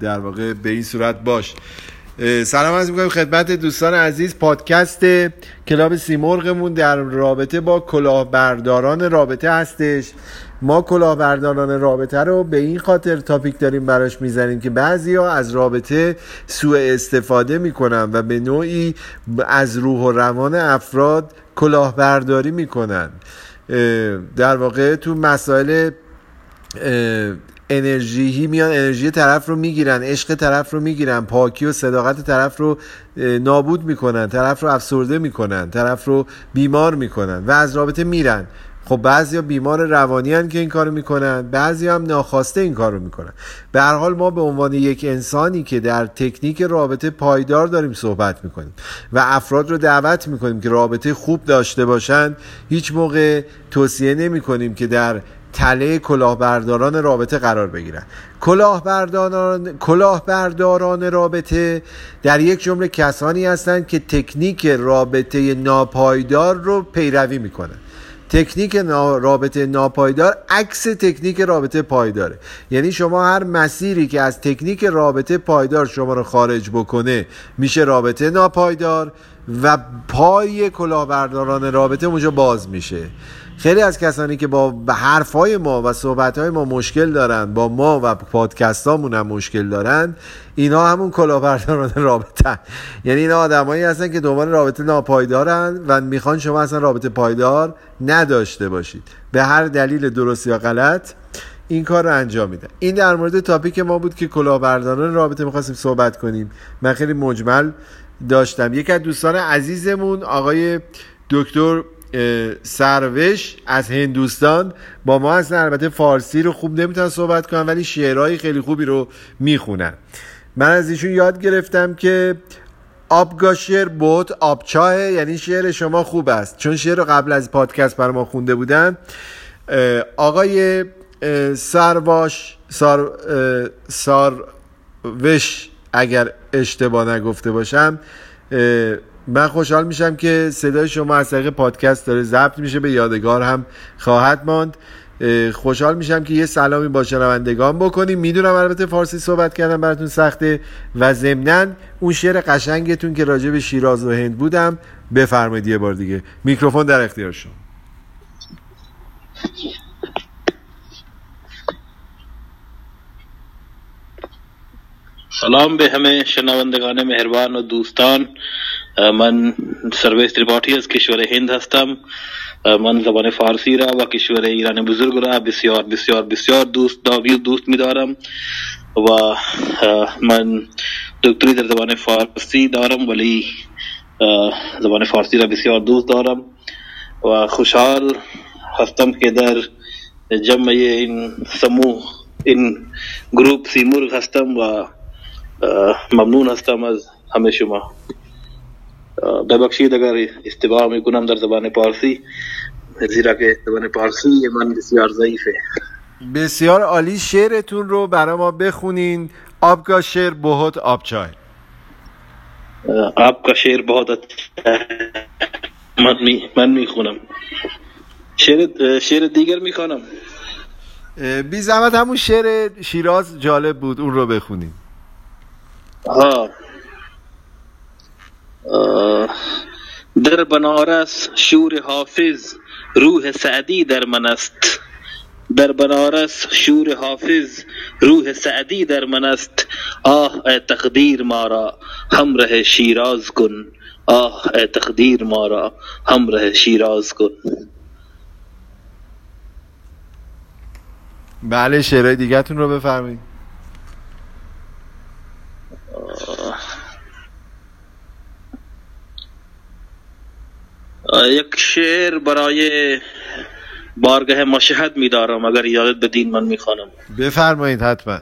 در واقع به این صورت باش. سلام از می‌کنم خدمت دوستان عزیز. پادکست کلاب سیمرغمون در رابطه با کلاهبرداران رابطه هستش. ما کلاهبرداران رابطه رو به این خاطر تاپیک داریم براش می‌زنیم که بعضی ها از رابطه سوء استفاده می‌کنن و به نوعی از روح و روان افراد کلاهبرداری می‌کنن. در واقع تو مسائل انرژی میان انرژی طرف رو می‌گیرن عشق طرف رو می‌گیرن پاکی و صداقت طرف رو نابود می‌کنن طرف رو افسرده می‌کنن طرف رو بیمار می‌کنن و از رابطه میرن. خب بعضی بیمار روانی هن که این کارو می‌کنن بعضی هم ناخواسته این کارو می‌کنن. به هر حال ما به عنوان یک انسانی که در تکنیک رابطه پایدار داریم صحبت می‌کنیم و افراد رو دعوت می‌کنیم که رابطه خوب داشته باشند هیچ موقع توصیه نمی‌کنیم که در تله کلاهبرداران رابطه قرار بگیرن. کلاهبرداران کلاهبرداران رابطه در یک جمله کسانی هستند که تکنیک رابطه ناپایدار رو پیروی می‌کنن. تکنیک رابطه ناپایدار عکس تکنیک رابطه پایداره. یعنی شما هر مسیری که از تکنیک رابطه پایدار شما رو خارج بکنه میشه رابطه ناپایدار و پای کلاهبرداران رابطه اونجا باز میشه. خیلی از کسانی که با حرفای ما و صحبتهای ما مشکل دارن با ما و پادکستامون هم مشکل دارن اینا همون کلاهبرداران رابطه یعنی اینا آدمایی هستن که دنبال رابطه ناپایدارن و می‌خوان شما اصلا رابطه پایدار نداشته باشید. به هر دلیل درست یا غلط این کار رو انجام میدن. این در مورد تاپیک ما بود که کلاهبرداران رابطه می‌خواستیم صحبت کنیم. من خیلی مجمل داشتم. یک از دوستان عزیزمون آقای دکتر سروش از هندوستان با ما هستن. البته فارسی رو خوب نمی‌تونن صحبت کنن ولی شعرهای خیلی خوبی رو می‌خونن. من از ایشون یاد گرفتم که آبگا شعر بود آبچاه یعنی شعر شما خوب است. چون شعر رو قبل از پادکست بر ما خونده بودن. آقای سرواش سار ساروش اگر اشتباه نگفته باشم من خوشحال میشم که صدای شما از طریق پادکست داره ضبط میشه به یادگار هم خواهد ماند. خوشحال میشم که یه سلامی با شنوندگان بکنیم. می‌دونم البته فارسی صحبت کردم براتون سخته و ضمنا اون شعر قشنگتون که راجع به شیراز و هند بودم بفرمایید یه بار دیگه. میکروفون در اختیار شما. سلام به همه شنوندگان مهربان و دوستان. من سرویس تریپاٹی از کشور هند هستم من زبان فارسی را و کشور ایران بزرگ را بسیار بسیار بسیار دوست دوست میدارم و من دکتری در زبان فارسی دارم ولی زبان فارسی را بسیار دوست دارم و خوشحال هستم که در جمع این سموه این گروپ سیمور هستم و ممنون هستم از همه شما ببخشید اگر اشتباه می‌کنم در زبان پارسی. زیرا که زبان پارسی من بسیار ضعیفه. بسیار عالی. شعرتون رو برای ما بخونین. آب کا شعر بہت آب چای. آب کا شعر بہت من می من می‌خونم. شعر شعر دیگر می‌خوانم. بی زحمت همون شعر شیراز جالب بود. اون رو بخونین. ها در بنارس شور حافظ روح سعدی در من است. در بنارس شور حافظ روح سعدی در من است. آه ای تقدیر ما را همراه شیراز کن. آه ای تقدیر ما را همراه شیراز کن. بله شعرهای دیگهتون رو بفرمایید. یک شعر برای بارگاه مشهد میدارم اگر یادت بدین من می‌خوانم. بفرمایید حتما.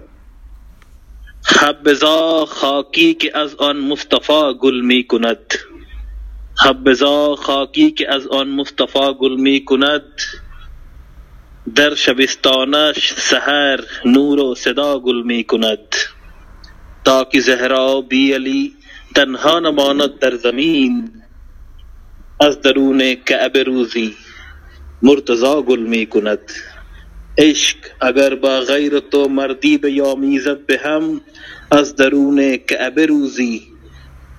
حبزا خاکی که از آن مصطفی گل می کند حبزا خاکی که از آن مصطفی گل می کند در شبستانش سحر نور و صدا گل می کند تا که زهرا بی علی تنها نماند در زمین. از درون کعبه روزی مرتضا گل می کند. عشق اگر با غیر تو مردی به یامیزد به هم از درون کعبه روزی.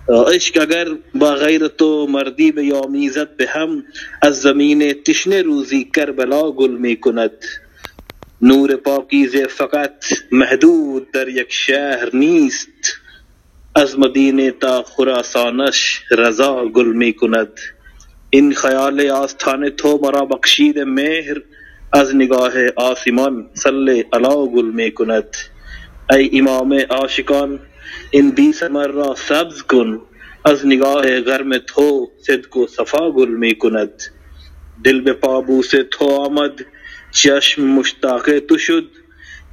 عشق اگر با غیر تو مردی به یامیزد به هم از زمین تشنه روزی کربلا گل می کند. نور پاکیزه فقط محدود در یک شهر نیست. از مدینه تا خراسانش رضا گل می کند. این خیال آستان تو مرا بخشید مهر از نگاه آسمان صلی علا گل می کند ای امام عاشقان این بی ثمر را سبز کن از نگاه گرم تو صدق و صفا گل می کند دل به پابوس تو آمد چشم مشتاق تو شد.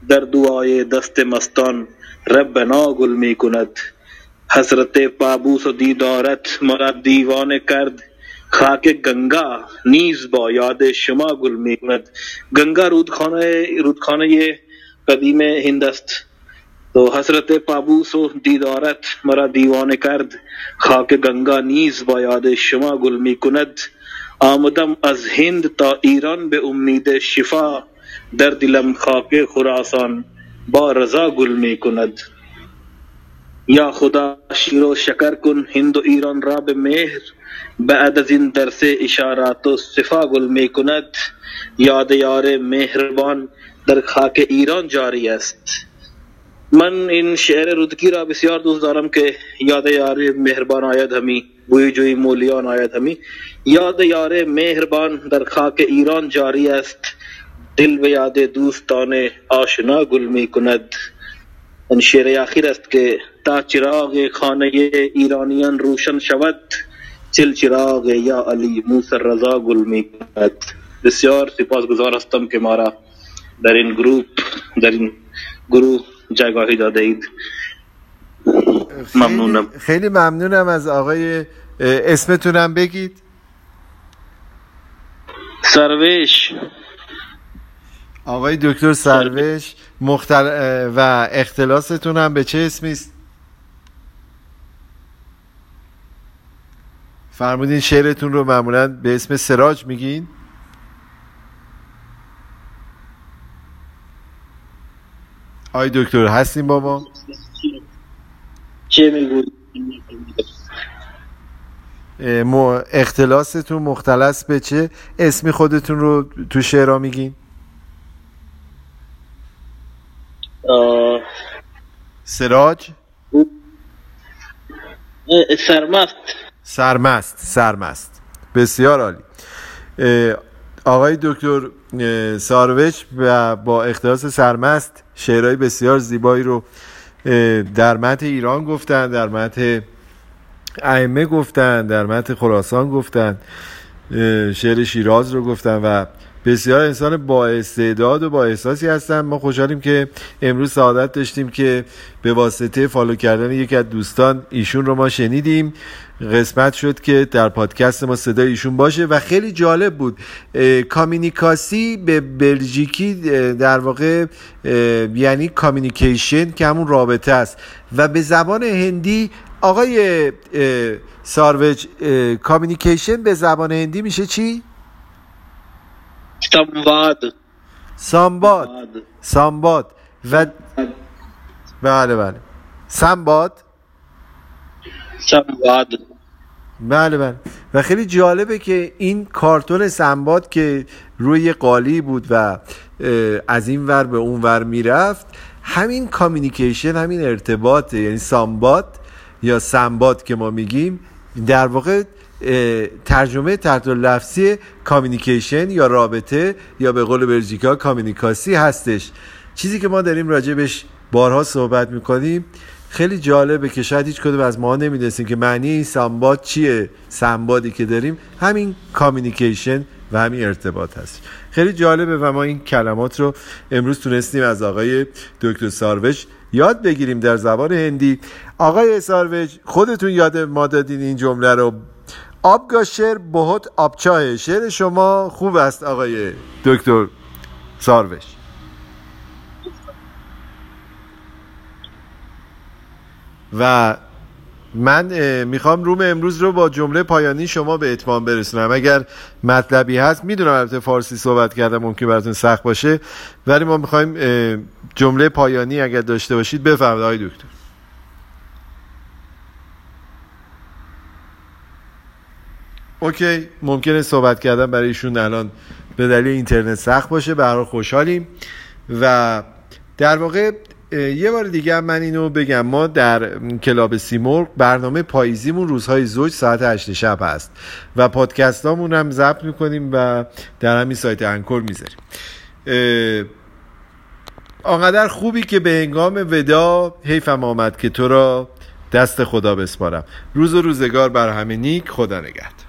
در دعای دست مستان ربنا گل می کند حضرت پابوس و دیدارت مرا دیوانه کرد. خاک گنگا نیز با یاد شما گل می کند. گنگا رودخانه رودخانه قدیم هند است تو حضرت پابوس و دیدارت مرا دیوانه کرد. خاک گنگا نیز با یاد شما گل می کند. آمدم از هند تا ایران به امید شفا. در دلم خاک خراسان با رضا گل می کند. یا خدا شیر و شکر کن هند و ایران را به مهر. بعد از این درس اشارات و صفا گل می کند. یاد یار مهربان در خاک ایران جاری است. من این شعر رودکی را بسیار دوست دارم که یاد یار مهربان آید همی بوی جوی مولیان آید همی. یاد یار مهربان در خاک ایران جاری است. دل به یاد دوستان آشنا گل می کند. شعر اخیر است که تا چراغ خانه ایرانیان روشن شود چل چراغ یا علی موسر رضا گل می کند بسیار سپاسگزار هستم که ما را در این گروپ در این گروه جایگاهی داده اید. ممنونم. خیلی ممنونم از آقای اسمتونم بگید. سروش. آقای دکتر سروش مختل... و اختلاستون هم به چه اسمی است؟ فرمودین شعرتون رو معمولا به اسم سراج میگین؟ آی دکتر هستیم با ما؟ اختلاستون مختلص به چه اسمی خودتون رو تو شعرها میگین؟ سراج؟ سرمست. سرمست سرمست. بسیار عالی. آقای دکتر ساروش و با اختلاس سرمست شعرهای بسیار زیبایی رو در متن ایران گفتن در متن ائمه گفتن در متن خراسان گفتن شعر شیراز رو گفتن و بسیار انسان با استعداد و با احساسی هستن. ما خوشحالیم که امروز سعادت داشتیم که به واسطه follow کردن یکی از دوستان ایشون رو ما شنیدیم. قسمت شد که در پادکست ما صدای ایشون باشه و خیلی جالب بود. communicatie به بلژیکی در واقع یعنی communication که همون رابطه است. و به زبان هندی آقای ساروج کامیونیکیشن به زبان هندی میشه چی؟ سامباد سامباد سامباد و بله بله. سامباد سامباد بله بله. و خیلی جالبه که این کارتون سنباد که روی قالی بود و از این ور به اون ور می‌رفت همین communication همین ارتباط یعنی سامباد یا سنباد که ما میگیم در واقع ترجمه تحت لفظی communication یا رابطه یا به قول بلژیکا communicatie هستش. چیزی که ما داریم راجبش بارها صحبت می‌کنیم. خیلی جالبه که شاید هیچ کدوم از ما نمی‌دونستیم که معنی این سامباد چیه سمبادی که داریم. همین communication و همین ارتباط هست. خیلی جالبه و ما این کلمات رو امروز تونستیم از آقای دکتر ساروش یاد بگیریم در زبان هندی. آقای ساروش خودتون یاد ما دادین این جمله رو. آبگا شعر بهت آبچاه شعر شما خوب است آقای دکتر ساروش. و من می‌خوام روم امروز رو با جمله پایانی شما به اتمام برسونم. اگر مطلبی هست می‌دونم البته فارسی صحبت کردم ممکن براتون سخت باشه. ولی ما می‌خوایم جمله پایانی اگر داشته باشید بفرمایید آقای دکتر. اوکی ممکنه صحبت کردن برای ایشون الان به دلیل اینترنت سخت باشه به هر خوشحالیم. و در واقع یه بار دیگه من اینو بگم ما در کلاب سیمرغ برنامه پاییزیمون روزهای زوج ساعت 8 شب هست و پادکستامون هم ضبط می‌کنیم و در همین سایت انکور می‌ذاریم. آنقدر خوبی که به هنگام ودا حیفم آمد که تو را دست خدا بسپارم. روز و روزگار بر همه نیک خدا نگهد